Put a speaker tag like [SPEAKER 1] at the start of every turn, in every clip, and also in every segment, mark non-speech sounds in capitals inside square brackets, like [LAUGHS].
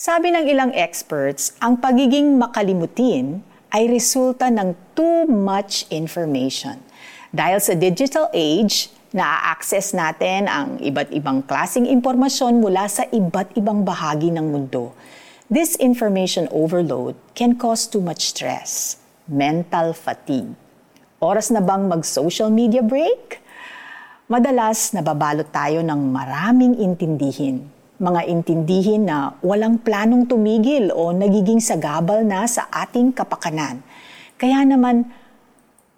[SPEAKER 1] Sabi ng ilang experts, ang pagiging makalimutin ay resulta ng too much information. Dahil sa digital age, na-access natin ang iba't ibang klasing impormasyon mula sa iba't ibang bahagi ng mundo. This information overload can cause too much stress, mental fatigue. Oras na bang mag-social media break? Madalas nababalot tayo ng maraming intindihin mga intindihin na walang planong tumigil o nagiging sagabal na sa ating kapakanan. Kaya naman,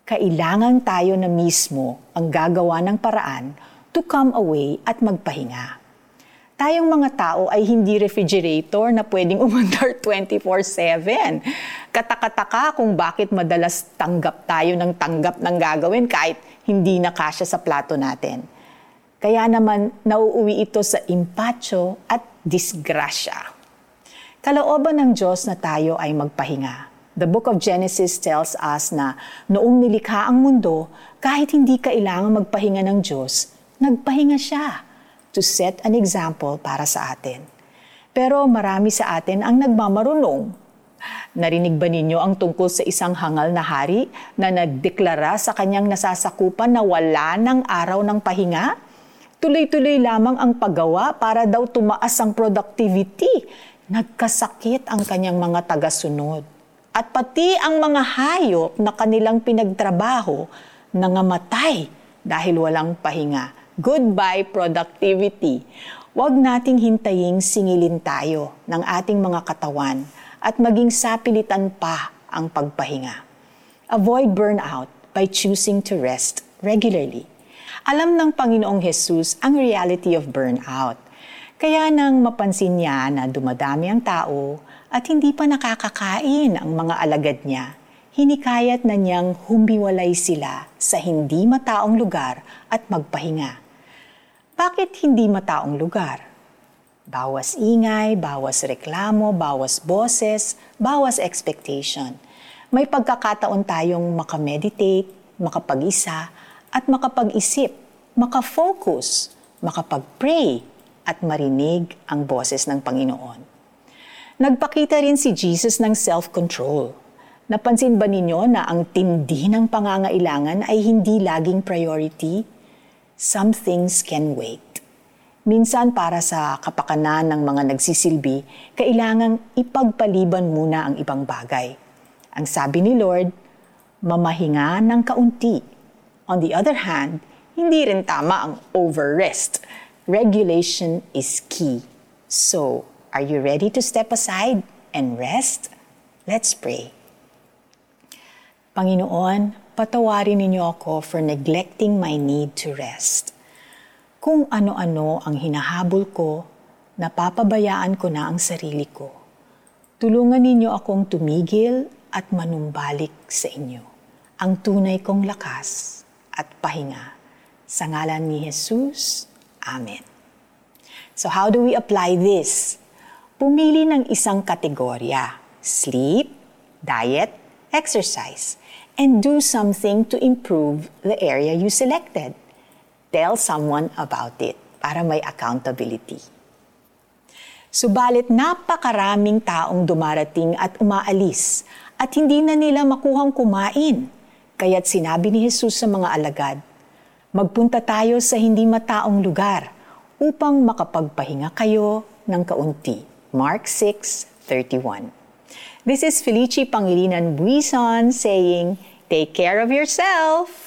[SPEAKER 1] kailangan tayo na mismo ang gagawa ng paraan to come away at magpahinga. Tayong mga tao ay hindi refrigerator na pwedeng umandar [LAUGHS] 24-7. Katakataka kung bakit madalas tanggap tayo ng tanggap ng gagawin kahit hindi na kasya sa plato natin. Kaya naman nauuwi ito sa impatyo at disgrasya. Kalooban ng Diyos na tayo ay magpahinga. The book of Genesis tells us na noong nilikha ang mundo, kahit hindi kailangan magpahinga ng Diyos, nagpahinga siya to set an example para sa atin. Pero marami sa atin ang nagmamarunong. Narinig ba ninyo ang tungkol sa isang hangal na hari na nagdeklara sa kanyang nasasakupan na wala ng araw ng pahinga? Tuloy-tuloy lamang ang paggawa para daw tumaas ang productivity. Nagkasakit ang kanyang mga tagasunod. At pati ang mga hayop na kanilang pinagtrabaho nangamatay dahil walang pahinga. Goodbye productivity. Huwag nating hintaying singilin tayo ng ating mga katawan at maging sapilitan pa ang pagpahinga. Avoid burnout by choosing to rest regularly. Alam ng Panginoong Jesus ang reality of burnout. Kaya nang mapansin niya na dumadami ang tao at hindi pa nakakakain ang mga alagad niya, hinikayat na niyang humbiwalay sila sa hindi mataong lugar at magpahinga. Bakit hindi mataong lugar? Bawas ingay, bawas reklamo, bawas boses, bawas expectation. May pagkakataon tayong makameditate, makapag-isa, at makapag-isip, makafocus, makapag-pray, at marinig ang boses ng Panginoon. Nagpakita rin si Jesus ng self-control. Napansin ba ninyo na ang tindi ng pangangailangan ay hindi laging priority? Some things can wait. Minsan para sa kapakanan ng mga nagsisilbi, kailangang ipagpaliban muna ang ibang bagay. Ang sabi ni Lord, mamahinga ng kaunti On the other hand, hindi rin tama ang over-rest. Regulation is key. So, are you ready to step aside and rest? Let's pray. Panginoon, patawarin ninyo ako for neglecting my need to rest. Kung ano-ano ang hinahabol ko, napapabayaan ko na ang sarili ko. Tulungan ninyo akong tumigil at manumbalik sa inyo, ang tunay kong lakas at pahinga. Sa ngalan ni Jesus, Amen. So how do we apply this? Pumili ng isang kategorya, sleep, diet, exercise, and do something to improve the area you selected. Tell someone about it para may accountability. Subalit napakaraming taong dumarating at umaalis at hindi na nila makuhang kumain Kaya't sinabi ni Jesus sa mga alagad, Magpunta tayo sa hindi mataong lugar upang makapagpahinga kayo ng kaunti. Mark 6:31. This is Felici Pangilinan Buison saying, Take care of yourself.